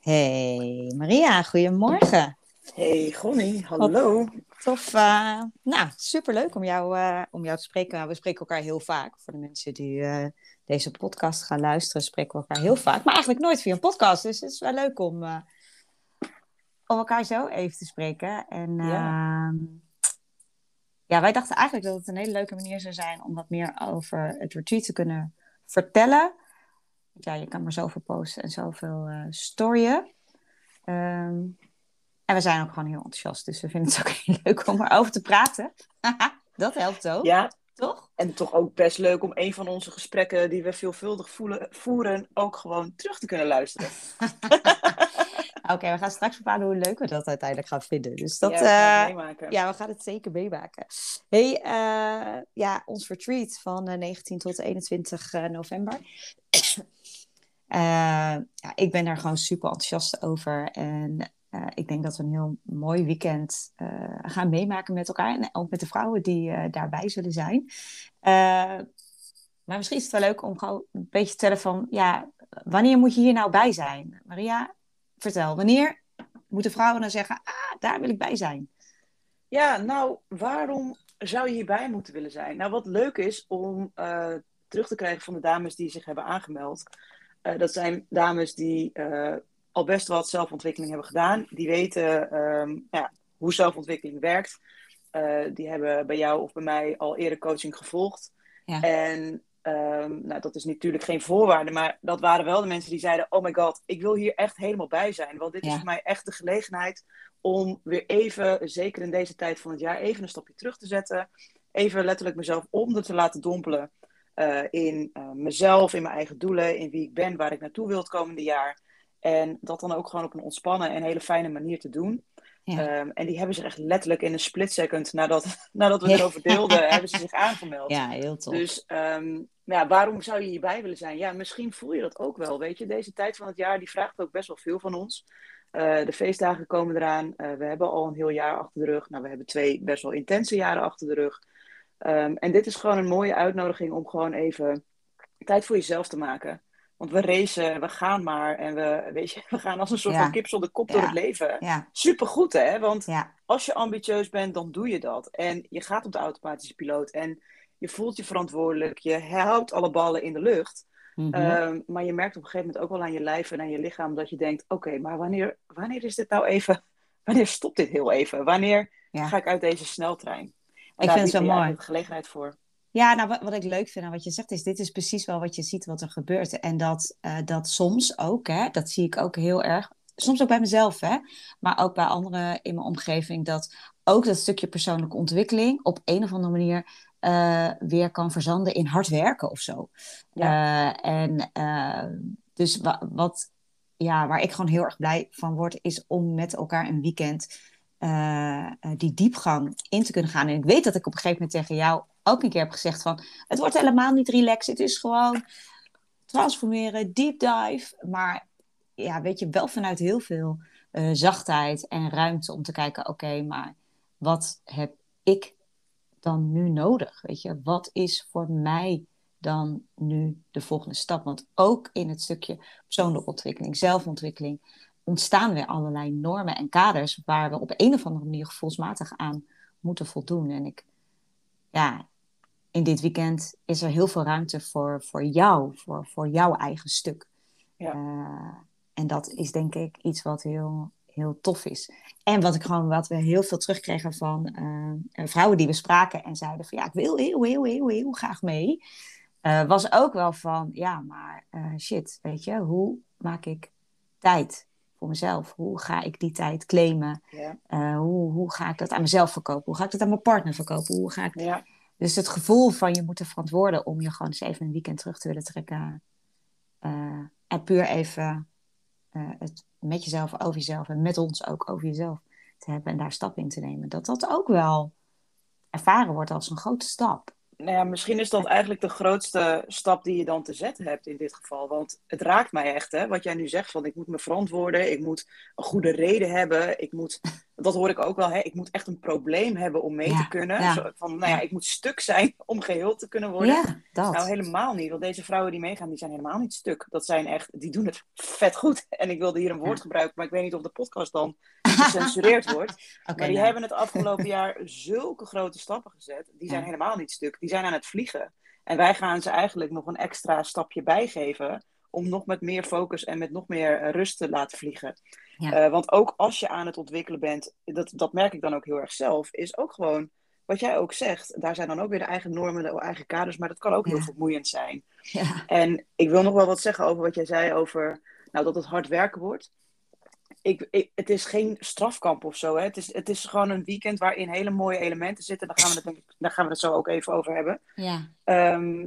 Hey Maria, goedemorgen. Hey Gonnie, hallo. Tof. Uh, nou, superleuk om jou, uh, om jou te spreken. We spreken elkaar heel vaak. Voor de mensen die uh, deze podcast gaan luisteren, spreken we elkaar heel vaak. Maar eigenlijk nooit via een podcast. Dus het is wel leuk om, om elkaar zo even te spreken. En ja. Ehm, ja, wij dachten eigenlijk dat het een hele leuke manier zou zijn om wat meer over het retreat te kunnen vertellen ja, je kan maar zoveel posten en zoveel uh, storyen. Ehm, en we zijn ook gewoon heel enthousiast, dus we vinden het ook heel leuk om erover te praten. dat helpt ook. Ja, toch? En toch ook best leuk om een van onze gesprekken die we veelvuldig voelen, voeren ook gewoon terug te kunnen luisteren. Oké, we gaan straks bepalen hoe leuk we dat uiteindelijk gaan vinden. Dus dat, ja, we uh, ja, we gaan het zeker meemaken. Hey, uh, ja, ons retreat van uh, 19 tot 21 november. Ja, ik ben daar gewoon super enthousiast over. En ik denk dat we een heel mooi weekend gaan meemaken met elkaar. En ook met de vrouwen die daarbij zullen zijn. maar misschien is het wel leuk om gewoon een beetje te stellen van... Ja, wanneer moet je hier nou bij zijn? Maria, vertel, wanneer moeten vrouwen dan zeggen, ah, daar wil ik bij zijn? Ja, nou, waarom zou je hierbij moeten willen zijn? Nou, wat leuk is om terug te krijgen van de dames die zich hebben aangemeld. Uh, dat zijn dames die uh, al best wat zelfontwikkeling hebben gedaan. Die weten um, ja, hoe zelfontwikkeling werkt. die hebben bij jou of bij mij al eerder coaching gevolgd. Ja. En Um, nou, dat is natuurlijk geen voorwaarde, maar dat waren wel de mensen die zeiden: Oh my god, ik wil hier echt helemaal bij zijn. Want dit is voor mij echt de gelegenheid om weer even, zeker in deze tijd van het jaar, even een stapje terug te zetten. Even letterlijk mezelf onder te laten dompelen uh, in uh, mezelf, in mijn eigen doelen, in wie ik ben, waar ik naartoe wil het komende jaar. En dat dan ook gewoon op een ontspannen en hele fijne manier te doen. Ja. Um, en die hebben zich echt letterlijk in een split second nadat, nadat we erover deelden, hebben ze zich aangemeld. Ja, heel tof. Dus um, ja, waarom zou je hierbij willen zijn? Ja, misschien voel je dat ook wel, weet je. Deze tijd van het jaar, die vraagt ook best wel veel van ons. Uh, de feestdagen komen eraan. Uh, we hebben al een heel jaar achter de rug. Nou, we hebben twee best wel intense jaren achter de rug. Um, en dit is gewoon een mooie uitnodiging om gewoon even tijd voor jezelf te maken. Want we racen, we gaan maar en we, weet je, we gaan als een soort ja. van kip zonder kop ja. door het leven. Ja. Supergoed hè, want als je ambitieus bent, dan doe je dat. En je gaat op de automatische piloot en je voelt je verantwoordelijk, je houdt alle ballen in de lucht. Mm -hmm. um, maar je merkt op een gegeven moment ook wel aan je lijf en aan je lichaam dat je denkt, oké, okay, maar wanneer, wanneer is dit nou even, wanneer stopt dit heel even? Wanneer ga ik uit deze sneltrein? Ik vind het zo mooi. gelegenheid voor. Ja, nou wat, wat, ik leuk vind aan wat je zegt is, dit is precies wel wat je ziet wat er gebeurt. En dat, uh, dat soms ook, hè, dat zie ik ook heel erg, soms ook bij mezelf, hè, maar ook bij anderen in mijn omgeving, dat ook dat stukje persoonlijke ontwikkeling op een of andere manier uh, weer kan verzanden in hard werken of zo. Ja. Uh, en dus wa wat, ja, waar ik gewoon heel erg blij van word, is om met elkaar een weekend die diepgang in te kunnen gaan. En ik weet dat ik op een gegeven moment tegen jou ook een keer heb gezegd van... het wordt helemaal niet relaxed, het is gewoon transformeren, deep dive. Maar ja, weet je, wel vanuit heel veel uh, zachtheid en ruimte om te kijken... oké, maar wat heb ik dan nu nodig? Weet je, wat is voor mij dan nu de volgende stap? Want ook in het stukje persoonlijke ontwikkeling, zelfontwikkeling... ontstaan weer allerlei normen en kaders... waar we op een of andere manier gevoelsmatig aan moeten voldoen. En ik ja, in dit weekend is er heel veel ruimte voor, voor jou, voor, voor jouw eigen stuk. Ja. Uh, en dat is denk ik iets wat heel, heel tof is. En wat, ik gewoon, wat we heel veel terugkregen van uh, vrouwen die we spraken en zeiden van ja, ik wil heel, heel, heel, heel graag mee. Uh, was ook wel van ja, maar shit, weet je, hoe maak ik tijd voor mezelf? Hoe ga ik die tijd claimen? Ja. hoe, hoe ga ik dat aan mezelf verkopen? Hoe ga ik dat aan mijn partner verkopen? Hoe ga ik... Ja dus het gevoel van je moet er verantwoorden om je gewoon eens even een weekend terug te willen trekken. Uh, en puur even uh, het met jezelf over jezelf en met ons ook over jezelf te hebben en daar stap in te nemen. Dat dat ook wel ervaren wordt als een grote stap. Nou ja, misschien is dat eigenlijk de grootste stap die je dan te zetten hebt in dit geval. Want het raakt mij echt, hè, wat jij nu zegt, van ik moet me verantwoorden, ik moet een goede reden hebben, ik moet dat hoor ik ook wel, hè, ik moet echt een probleem hebben om mee te kunnen. Zo, van, nou ja, ik moet stuk zijn om geheel te kunnen worden. Ja, dat. Nou, helemaal niet. Want deze vrouwen die meegaan, die zijn helemaal niet stuk. Dat zijn echt, die doen het vet goed. En ik wilde hier een woord gebruiken, maar ik weet niet of de podcast dan gecensureerd wordt. maar die nou. hebben het afgelopen jaar zulke grote stappen gezet. Die zijn helemaal niet stuk. Die zijn aan het vliegen. En wij gaan ze eigenlijk nog een extra stapje bijgeven om nog met meer focus en met nog meer eh, rust te laten vliegen. Eh, want ook als je aan het ontwikkelen bent, dat, dat merk ik dan ook heel erg zelf, is ook gewoon wat jij ook zegt. Daar zijn dan ook weer de eigen normen, de eigen kaders, maar dat kan ook heel vermoeiend zijn. Ja. En ik wil nog wel wat zeggen over wat jij zei over nou, dat het hard werken wordt. Ik, ik, het is geen strafkamp of zo. Hè. Het, is, het is gewoon een weekend waarin hele mooie elementen zitten. Daar gaan we het, denk ik, daar gaan we het zo ook even over hebben. Ja. Ehm,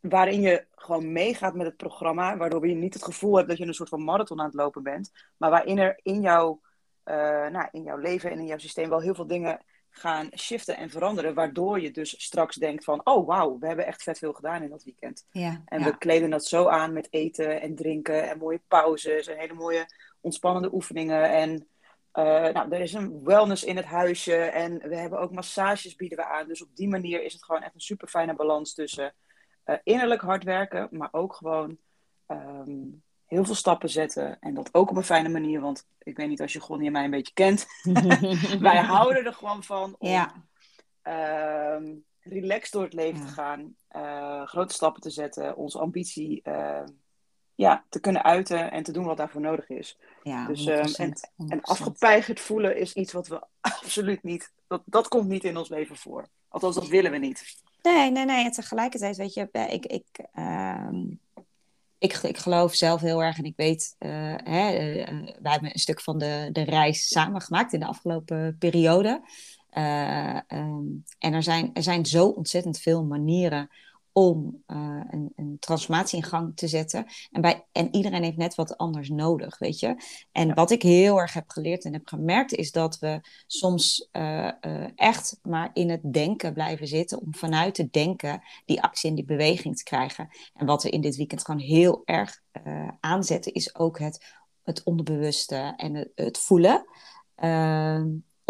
waarin je gewoon meegaat met het programma, waardoor je niet het gevoel hebt dat je een soort van marathon aan het lopen bent, maar waarin er in, jouw, uh, nou, in jouw leven en in jouw systeem wel heel veel dingen gaan shiften en veranderen, waardoor je dus straks denkt van, oh wauw, we hebben echt vet veel gedaan in dat weekend. Ja, en we kleden dat zo aan met eten en drinken en mooie pauzes en hele mooie ontspannende oefeningen en uh, nou, er is een wellness in het huisje en we hebben ook massages bieden we aan. Dus op die manier is het gewoon echt een super fijne balans tussen uh, innerlijk hard werken, maar ook gewoon ehm, heel veel stappen zetten. En dat ook op een fijne manier, want ik weet niet als je Gonnie en mij een beetje kent. Wij houden er gewoon van om ja. uh, relaxed door het leven te gaan, uh, grote stappen te zetten, onze ambitie ehm, ja, te kunnen uiten en te doen wat daarvoor nodig is. Ja, dus, en, en afgepeigerd voelen is iets wat we absoluut niet, dat, dat komt niet in ons leven voor. Althans, dat willen we niet. Nee, nee, nee. En tegelijkertijd, weet je, ik, ik, uh, ik, ik geloof zelf heel erg en ik weet, uh, hè, uh, wij hebben een stuk van de, de reis samen gemaakt in de afgelopen periode. Um, en er zijn, er zijn zo ontzettend veel manieren om uh, een, een, transformatie in gang te zetten. En, bij, en iedereen heeft net wat anders nodig, weet je. En wat ik heel erg heb geleerd en heb gemerkt, is dat we soms uh, uh, echt maar in het denken blijven zitten, om vanuit het denken die actie en die beweging te krijgen. En wat we in dit weekend gewoon heel erg aanzetten, is ook het, het onderbewuste en het, het voelen.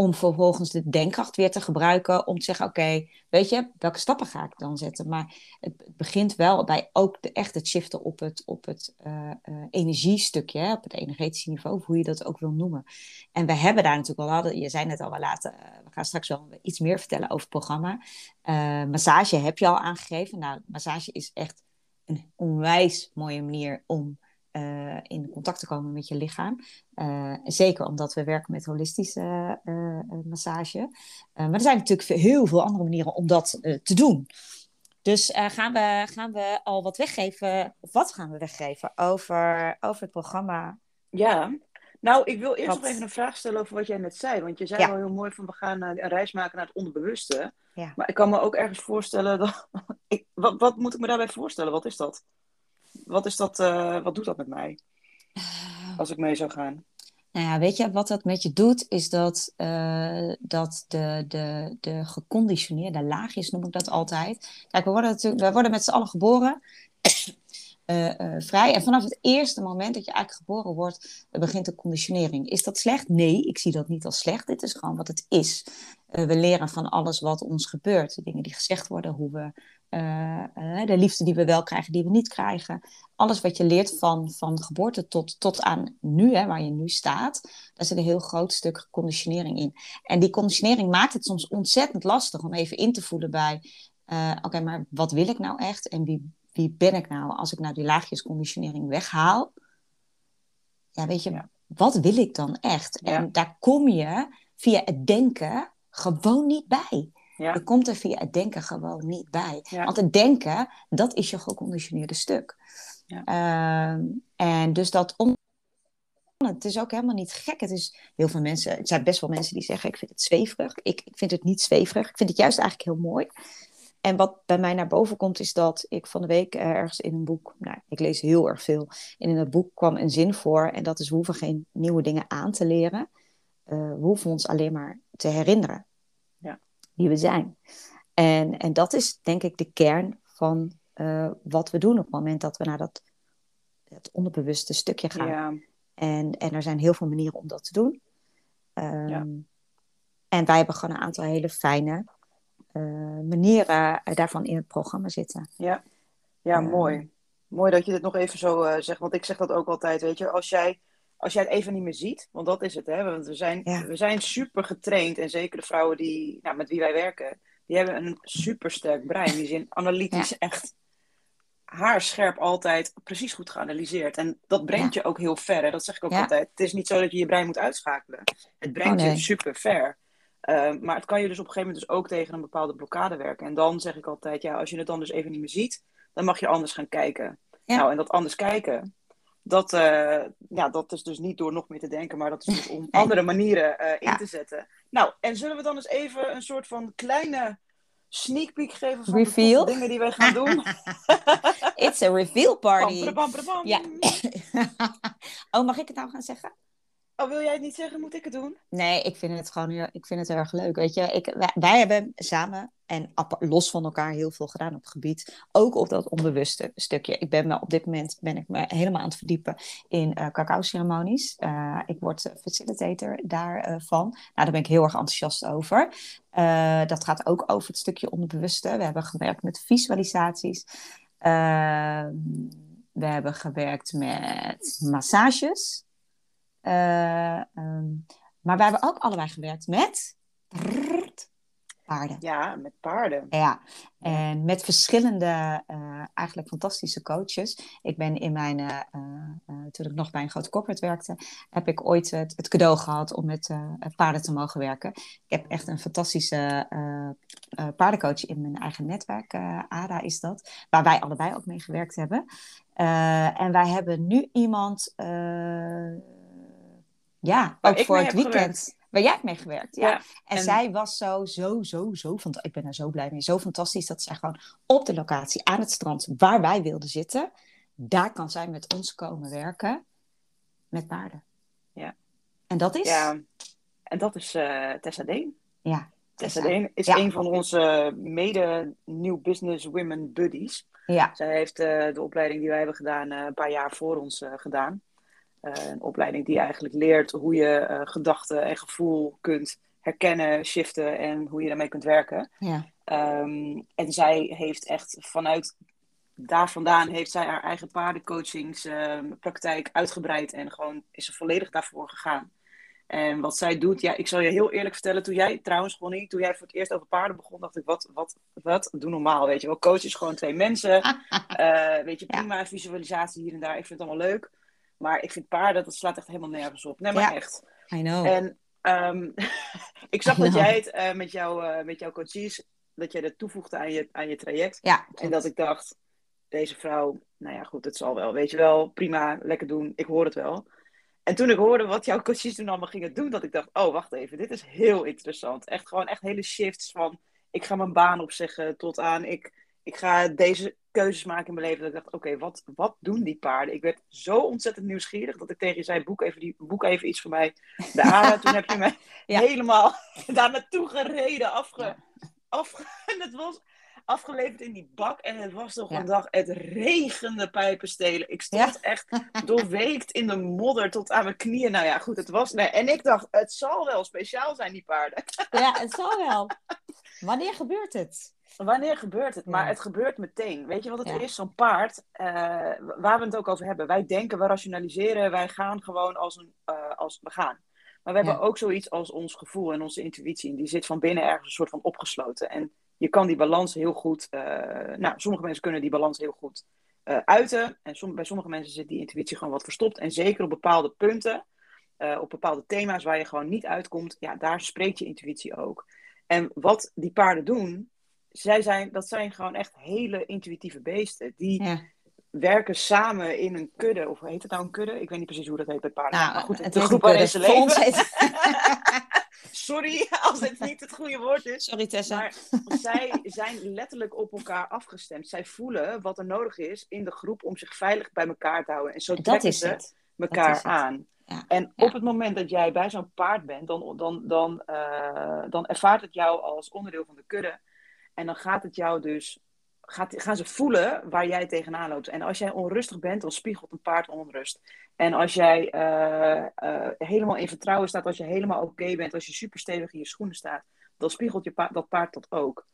Om vervolgens de denkkracht weer te gebruiken om te zeggen, oké, weet je, welke stappen ga ik dan zetten? Maar het, begint wel bij ook de, echt het shiften op het, op het uh, uh, energiestukje, op het energetische niveau, hoe je dat ook wil noemen. En we hebben daar natuurlijk al hadden, je zei net al, we, laten, uh, we gaan straks wel iets meer vertellen over het programma. massage heb je al aangegeven. Nou, massage is echt een onwijs mooie manier om uh, in contact te komen met je lichaam. Uh, zeker omdat we werken met holistische uh, massage. maar er zijn natuurlijk heel veel andere manieren om dat te doen. Dus gaan, we, gaan we al wat weggeven, of wat gaan we weggeven over, over het programma? Ja, nou, ik wil eerst nog even een vraag stellen over wat jij net zei. Want je zei ja. wel heel mooi van we gaan een reis maken naar het onderbewuste. Ja. Maar ik kan me ook ergens voorstellen dat. Ik, wat, wat moet ik me daarbij voorstellen? Wat is dat? Wat, is dat, uh, wat doet dat met mij? Als ik mee zou gaan. Nou ja, weet je, wat dat met je doet, is dat, uh, dat de, de, de geconditioneerde laagjes, noem ik dat altijd. Kijk, we worden, natuurlijk, we worden met z'n allen geboren. Uh, uh, vrij. En vanaf het eerste moment dat je eigenlijk geboren wordt, begint de conditionering. Is dat slecht? Nee, ik zie dat niet als slecht. Dit is gewoon wat het is. We leren van alles wat ons gebeurt. De dingen die gezegd worden, hoe we uh, uh, de liefde die we wel krijgen, die we niet krijgen. Alles wat je leert van, van geboorte tot, tot aan nu, hè, waar je nu staat, daar zit een heel groot stuk conditionering in. En die conditionering maakt het soms ontzettend lastig om even in te voelen bij, uh, oké, maar wat wil ik nou echt en wie, wie ben ik nou als ik nou die laagjes conditionering weghaal? Ja, weet je, ja. wat wil ik dan echt? Ja. En daar kom je via het denken gewoon niet bij. Ja. Je komt er via het denken gewoon niet bij. Ja. Want het denken, dat is je geconditioneerde stuk. Ja. Uh, en dus dat om... Het is ook helemaal niet gek. Het is heel veel mensen, het zijn best wel mensen die zeggen: Ik vind het zweverig. Ik, ik vind het niet zweverig. Ik vind het juist eigenlijk heel mooi. En wat bij mij naar boven komt, is dat ik van de week ergens in een boek, nou, ik lees heel erg veel, en in het boek kwam een zin voor, en dat is: we hoeven geen nieuwe dingen aan te leren. Uh, we hoeven ons alleen maar te herinneren wie we zijn. En, en dat is denk ik de kern van uh, wat we doen op het moment dat we naar dat, dat onderbewuste stukje gaan. Ja. En, en er zijn heel veel manieren om dat te doen. Ehm, Ja. En wij hebben gewoon een aantal hele fijne eh, manieren eh, daarvan in het programma zitten. Ja, ja Ehm. mooi. Mooi dat je dit nog even zo eh, zegt. Want ik zeg dat ook altijd, weet je. Als jij, als jij het even niet meer ziet, want dat is het, hè. Want we zijn, Ja. we zijn super getraind. En zeker de vrouwen die, nou, met wie wij werken, die hebben een super sterk brein. Die zijn analytisch echt haarscherp altijd precies goed geanalyseerd. En dat brengt je ook heel ver. Hè? Dat zeg ik ook Ja. altijd. Het is niet zo dat je je brein moet uitschakelen. Het brengt Oh, nee. je super ver. Eh, maar het kan je dus op een gegeven moment dus ook tegen een bepaalde blokkade werken. En dan zeg ik altijd, ja, als je het dan dus even niet meer ziet, dan mag je anders gaan kijken. Ja. Nou, en dat anders kijken, dat, eh, ja, dat is dus niet door nog meer te denken, maar dat is dus om andere manieren eh, in Ja. te zetten. Nou, en zullen we dan eens even een soort van kleine sneak peek geven van de dingen die wij gaan doen? It's a reveal party. Bam, bam, bam. Ja. oh, mag ik het nou gaan zeggen? Oh, wil jij het niet zeggen? Moet ik het doen? Nee, ik vind het gewoon heel, ik vind het erg leuk. Weet je, ik, wij, hebben samen en los van elkaar heel veel gedaan op het gebied. Ook op dat onbewuste stukje. Ik ben me op dit moment ben ik me helemaal aan het verdiepen in eh cacao-ceremonies. Eh, ik word eh, facilitator daarvan. nou, daar ben ik heel erg enthousiast over. Eh, dat gaat ook over het stukje onderbewuste. We hebben gewerkt met visualisaties. Ehm, we hebben gewerkt met massages. Eh, ehm, maar wij hebben ook allebei gewerkt met paarden. Ja, met paarden. Ja, en met verschillende, eh, eigenlijk fantastische coaches. Ik ben in mijn, eh, toen ik nog bij een grote corporate werkte, heb ik ooit het, het cadeau gehad om met paarden te mogen werken. Ik heb echt een fantastische paardencoach in mijn eigen netwerk, ADA is dat, waar wij allebei ook mee gewerkt hebben. En wij hebben nu iemand, ja, ook voor het weekend. gewerkt. Waar jij hebt mee gewerkt, ja. Ja, En, en- zij was zo, zo, zo, zo. Ik ben er zo blij mee. Zo fantastisch dat zij gewoon op de locatie aan het strand waar wij wilden zitten, daar kan zij met ons komen werken met paarden. Ja. En dat is? Ja, en dat is eh, Tessa Deen. Ja, Tessa Tessa. Deen is Ja. een van onze mede New Business Women Buddies. Ja, Zij heeft eh, de opleiding die wij hebben gedaan eh, een paar jaar voor ons gedaan. Eh, een opleiding die eigenlijk leert hoe je eh, gedachten en gevoel kunt herkennen, shiften en hoe je daarmee kunt werken. ja, Ehm, en zij heeft echt vanuit daar vandaan heeft zij haar eigen paardencoachingspraktijk uitgebreid en gewoon is ze volledig daarvoor gegaan. En wat zij doet, ja, ik zal je heel eerlijk vertellen, toen jij trouwens gewoon niet, toen jij voor het eerst over paarden begon, dacht ik, wat, wat, wat, doe normaal, weet je wel. Coach is gewoon twee mensen, Eh, weet je, prima visualisatie hier en daar, ik vind het allemaal leuk. Maar ik vind paarden, dat slaat echt helemaal nergens op. Nee, maar Ja. echt. I know. En ehm, ik zag I dat know. jij het eh, met, jou, eh, met jouw coaches, dat jij dat toevoegde aan je, aan je traject. ja, En dat ik dacht, deze vrouw, nou ja, goed, het zal wel. Weet je wel, prima, lekker doen, ik hoor het wel. En toen ik hoorde wat jouw coaches toen allemaal gingen doen, dat ik dacht, oh, wacht even, dit is heel interessant. Echt gewoon echt hele shifts van, ik ga mijn baan opzeggen tot aan, ik, ik ga deze keuzes maken in mijn leven. Dat ik dacht, oké, wat, wat doen die paarden? Ik werd zo ontzettend nieuwsgierig dat ik tegen je zei, boek even, die, boek even iets voor mij. De ARA, toen heb je me Ja. helemaal daar naartoe gereden, afge, afge, en het was afgeleverd in die bak. En het was toch Ja. een dag, het regende pijpenstelen. Ik stond Ja. echt doorweekt in de modder tot aan mijn knieën. Nou ja, goed, het was... Nee, en ik dacht, het zal wel speciaal zijn, die paarden. ja, het zal wel. Wanneer gebeurt het? Wanneer gebeurt het? Maar het gebeurt meteen. Weet je wat het Ja. is? Zo'n paard, eh, waar we het ook over hebben. Wij denken, we rationaliseren, wij gaan gewoon als, een, eh, als we gaan. Maar we hebben ook zoiets als ons gevoel en onze intuïtie. En die zit van binnen ergens een soort van opgesloten. En je kan die balans heel goed... eh, nou, sommige mensen kunnen die balans heel goed uiten. En som- bij sommige mensen zit die intuïtie gewoon wat verstopt. En zeker op bepaalde punten, op bepaalde thema's waar je gewoon niet uitkomt... Ja, daar spreekt je intuïtie ook. En wat die paarden doen, zij zijn, dat zijn gewoon echt hele intuïtieve beesten. Die Ja. werken samen in een kudde. Of heet het nou een kudde? Ik weet niet precies hoe dat heet bij paarden. Nou, maar goed, het de groep waarin ze leven. heet- Sorry als dit niet het goede woord is. Sorry Tessa. Maar zij zijn letterlijk op elkaar afgestemd. Zij voelen wat er nodig is in de groep om zich veilig bij elkaar te houden. En zo trekken ze het. elkaar Dat het. aan. Ja. En Ja. op het moment dat jij bij zo'n paard bent, dan, dan, dan, eh, dan ervaart het jou als onderdeel van de kudde. En dan gaat het jou dus, gaat, gaan ze voelen waar jij tegenaan loopt. En als jij onrustig bent, dan spiegelt een paard onrust. En als jij eh, eh, helemaal in vertrouwen staat, als je helemaal oké bent, als je super stevig in je schoenen staat, dan spiegelt je dat paard dat ook.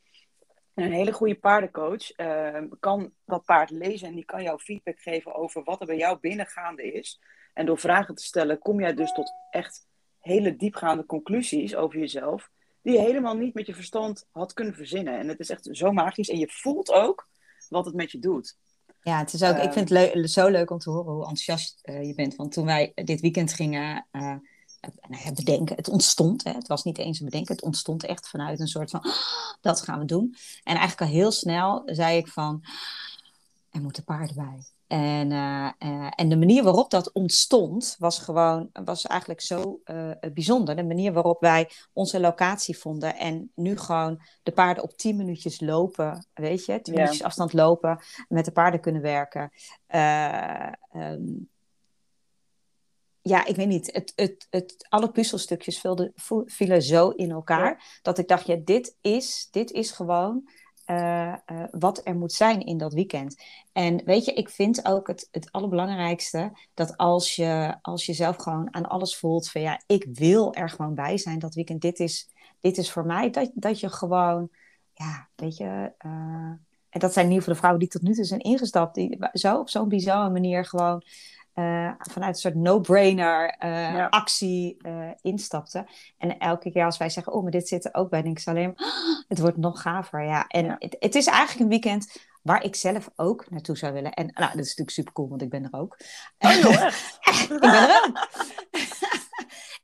En een hele goede paardencoach ehm, kan dat paard lezen en die kan jou feedback geven over wat er bij jou binnengaande is. En door vragen te stellen, kom jij dus tot echt hele diepgaande conclusies over jezelf, die je helemaal niet met je verstand had kunnen verzinnen. En het is echt zo magisch. En je voelt ook wat het met je doet. Ja, het is ook, ik vind het le zo leuk om te horen hoe enthousiast uh, je bent. Want toen wij dit weekend gingen uh, bedenken, het ontstond. Hè, het was niet eens een bedenken, het ontstond echt vanuit een soort van, oh, dat gaan we doen. En eigenlijk al heel snel zei ik van, er moeten paarden bij. En, uh, uh, en de manier waarop dat ontstond was gewoon, was eigenlijk zo uh, bijzonder. De manier waarop wij onze locatie vonden en nu gewoon de paarden op 10 minuutjes lopen, weet je, 10 yeah. minuutjes afstand lopen, met de paarden kunnen werken. Um, ja, ik weet niet, het, het, het, alle puzzelstukjes vielen, vielen zo in elkaar ja. dat ik dacht, ja, dit is, dit is gewoon uh, uh, wat er moet zijn in dat weekend. En weet je, ik vind ook het, het allerbelangrijkste dat als je, als je zelf gewoon aan alles voelt van ja, ik wil er gewoon bij zijn dat weekend, dit is, dit is voor mij, dat, dat je gewoon, ja, weet je, uh, en dat zijn in ieder geval de vrouwen die tot nu toe zijn ingestapt, die zo op zo'n bizarre manier gewoon uh, vanuit een soort no-brainer uh, ja. actie uh, instapte. En elke keer als wij zeggen, oh, maar dit zit er ook bij, denk ik alleen, oh, het wordt nog gaver. Ja, en ja. Het, het, is eigenlijk een weekend waar ik zelf ook naartoe zou willen. En nou, dat is natuurlijk super cool, want ik ben er ook. Oh, joh, ik ben er ook.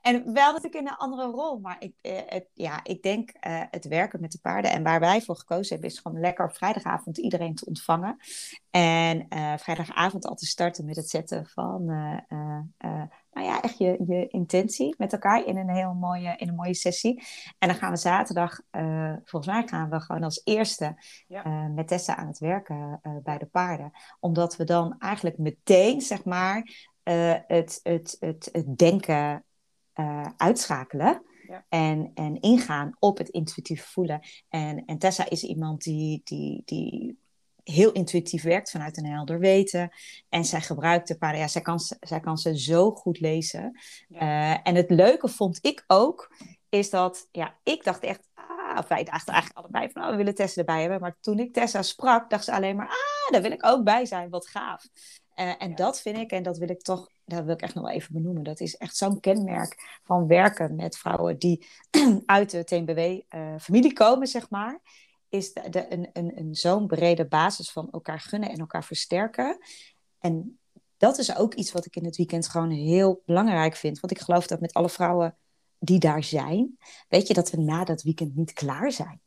En wel natuurlijk in een andere rol, maar ik, eh, het, ja, ik denk uh, het werken met de paarden. En waar wij voor gekozen hebben, is gewoon lekker op vrijdagavond iedereen te ontvangen. En uh, vrijdagavond al te starten met het zetten van, nou ja, echt je, je intentie met elkaar in een heel mooie, in een mooie sessie. En dan gaan we zaterdag, volgens mij gaan we gewoon als eerste ja. met Tessa aan het werken bij de paarden. Omdat we dan eigenlijk meteen, zeg maar, het, het, het, het denken uh, uitschakelen. Ja. En, en ingaan op het intuïtief voelen. En, en Tessa is iemand die, die, die heel intuïtief werkt vanuit een helder weten. En zij gebruikt de paarden. Ja, zij kan, zij kan ze zo goed lezen. Ja. Uh, en het leuke vond ik ook, is dat ja, ik dacht echt. Ah, of wij dachten eigenlijk allebei van, oh, we willen Tessa erbij hebben. Maar toen ik Tessa sprak, dacht ze alleen maar, ah, daar wil ik ook bij zijn. Wat gaaf. Uh, en ja. dat vind ik, en dat wil ik toch, dat wil ik echt nog wel even benoemen. Dat is echt zo'n kenmerk van werken met vrouwen die uit de TNBW-familie uh, komen, zeg maar. Is de, een, een, een zo'n brede basis van elkaar gunnen en elkaar versterken. En dat is ook iets wat ik in het weekend gewoon heel belangrijk vind. Want ik geloof dat met alle vrouwen die daar zijn, weet je dat we na dat weekend niet klaar zijn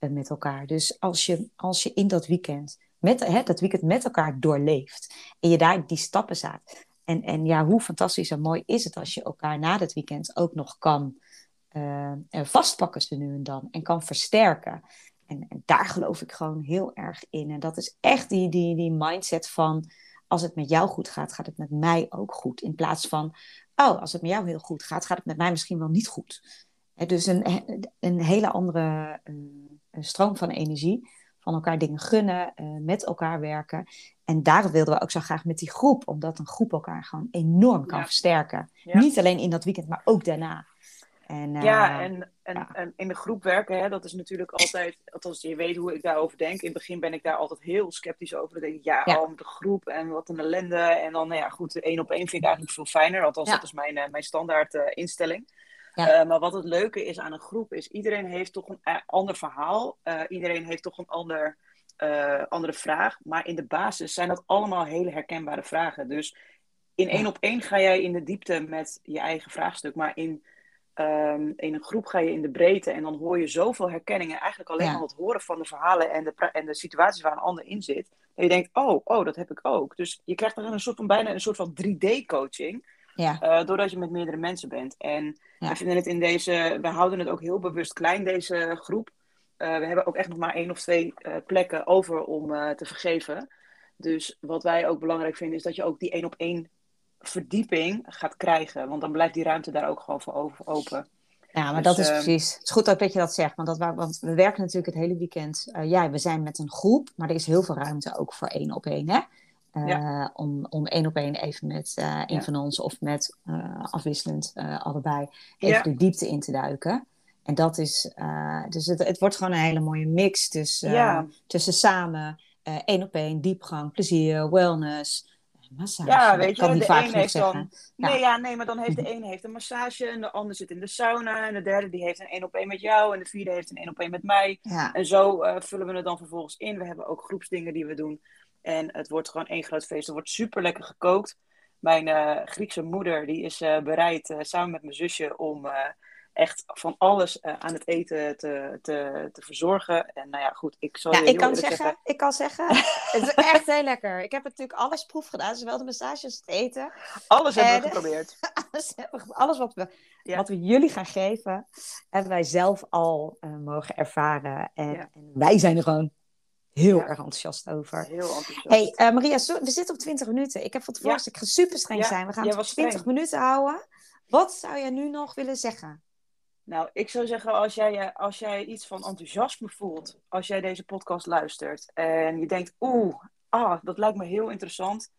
uh, met elkaar. Dus als je, als je in dat weekend met, hè, dat weekend met elkaar doorleeft. En je daar die stappen zet. En, en ja, hoe fantastisch en mooi is het als je elkaar na dat weekend ook nog kan uh, vastpakken ze nu en dan. En kan versterken. En, en, daar geloof ik gewoon heel erg in. En dat is echt die, die, die mindset van... als het met jou goed gaat, gaat het met mij ook goed. In plaats van, oh, als het met jou heel goed gaat, gaat het met mij misschien wel niet goed. Dus een, een hele andere uh, stroom van energie van elkaar dingen gunnen, met elkaar werken. En daar wilden we ook zo graag met die groep, omdat een groep elkaar gewoon enorm kan ja. versterken. Ja. Niet alleen in dat weekend, maar ook daarna. En, uh, ja, en, en, ja. en, in de groep werken, hè, dat is natuurlijk altijd, althans je weet hoe ik daarover denk. In het begin ben ik daar altijd heel sceptisch over. Dan denk ik, ja, ja. Oh, met de groep en wat een ellende. En dan, nou ja, goed, één op één vind ik eigenlijk veel fijner. Althans, dat is mijn, uh, mijn standaard uh, instelling. Maar wat het leuke is aan een groep, is iedereen heeft toch een ander verhaal. Iedereen heeft toch een ander, andere vraag. Maar in de basis zijn dat allemaal hele herkenbare vragen. Dus in één op één ga jij in de diepte met je eigen vraagstuk. Maar in, um, in een groep ga je in de breedte. En dan hoor je zoveel herkenningen. Eigenlijk alleen al het horen van de verhalen en de, en de situaties waar een ander in zit. En je denkt, oh, oh, dat heb ik ook. Dus je krijgt dan een soort van bijna een soort van 3D-coaching. Ja. Uh, doordat je met meerdere mensen bent. En ja. we vinden het in deze, we houden het ook heel bewust klein, deze groep. Uh, we hebben ook echt nog maar één of twee uh, plekken over om te vergeven. Dus wat wij ook belangrijk vinden, is dat je ook die één op één verdieping gaat krijgen. Want dan blijft die ruimte daar ook gewoon voor open. Ja, maar dus, dat is precies. Het is goed ook dat je dat zegt. Want, dat, want we werken natuurlijk het hele weekend. ja, we zijn met een groep, maar er is heel veel ruimte ook voor één op één. Hè? Om, om één op één even met een van ons of met afwisselend allebei even ja. de diepte in te duiken. En dat is, dus het, het wordt gewoon een hele mooie mix tussen, ja. tussen samen, één op één, diepgang, plezier, wellness. Massage. Ja, weet je, kan de een heeft dan. Nee, ja, nee, maar dan heeft de een heeft een massage en de ander zit in de sauna en de derde die heeft een één op één met jou en de vierde heeft een één op één met mij. En zo vullen we het dan vervolgens in. We hebben ook groepsdingen die we doen. En het wordt gewoon één groot feest. Er wordt super lekker gekookt. Mijn uh, Griekse moeder die is uh, bereid samen met mijn zusje om echt van alles aan het eten te, te, te verzorgen. En nou ja, goed, ik zal ja, je ik kan zeggen, zeggen, Ik kan zeggen, het is echt heel lekker. Ik heb natuurlijk alles proef gedaan, zowel de massages als het eten. Alles hebben we geprobeerd. alles, alles wat, we, ja. wat we jullie gaan geven, hebben wij zelf al mogen ervaren. En, ja. en wij zijn er gewoon heel erg enthousiast over. Heel enthousiast. Hey, uh, Maria, we zitten op 20 minuten. Ik heb van tevoren ja. ik ga super streng zijn. We gaan het op 20 minuten houden. Wat zou jij nu nog willen zeggen? Nou, ik zou zeggen, als jij, als jij iets van enthousiasme voelt, als jij deze podcast luistert en je denkt, oeh, ah, dat lijkt me heel interessant.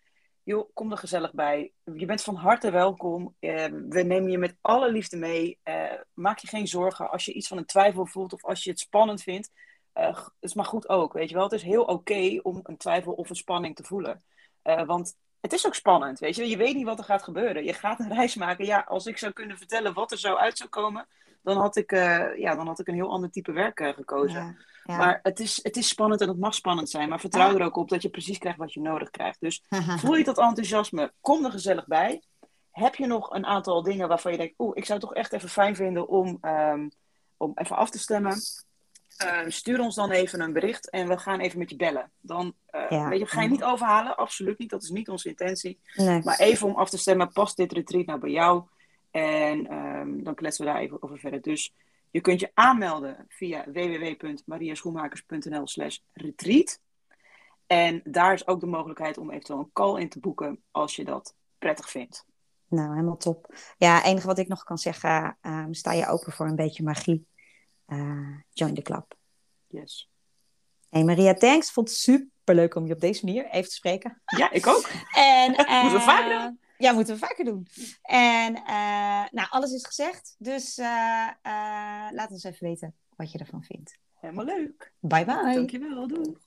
Joh, kom er gezellig bij. Je bent van harte welkom. Uh, we nemen je met alle liefde mee. Uh, maak je geen zorgen als je iets van een twijfel voelt of als je het spannend vindt uh, het is maar goed ook, weet je wel. Het is heel oké om een twijfel of een spanning te voelen. Uh, want het is ook spannend, weet je. Je weet niet wat er gaat gebeuren. Je gaat een reis maken. Ja, als ik zou kunnen vertellen wat er zo uit zou komen, dan had ik, uh, ja, dan had ik een heel ander type werk gekozen. Ja, ja. Maar het is, het is spannend en het mag spannend zijn. Maar vertrouw er ook op dat je precies krijgt wat je nodig krijgt. Dus voel je dat enthousiasme, kom er gezellig bij. Heb je nog een aantal dingen waarvan je denkt, oeh, ik zou het toch echt even fijn vinden om, um, om even af te stemmen? Uh, stuur ons dan even een bericht en we gaan even met je bellen. Dan uh, ja. weet je, ga je niet overhalen, absoluut niet. Dat is niet onze intentie. Nee. Maar even om af te stemmen, past dit retreat nou bij jou? En um, dan kletsen we daar even over verder. Dus je kunt je aanmelden via www.mariaschoenmakers.nl slash retreat. En daar is ook de mogelijkheid om eventueel een call in te boeken als je dat prettig vindt. Nou, helemaal top. Ja, het enige wat ik nog kan zeggen, um, sta je open voor een beetje magie? uh, join the club. Yes. Hey Maria, thanks. Vond het super leuk om je op deze manier even te spreken. Ja, ik ook. En, uh, moeten we vaker doen? Ja, moeten we vaker doen. En uh, nou, alles is gezegd. Dus laat ons even weten wat je ervan vindt. Helemaal leuk. Bye bye. Dankjewel. Doei.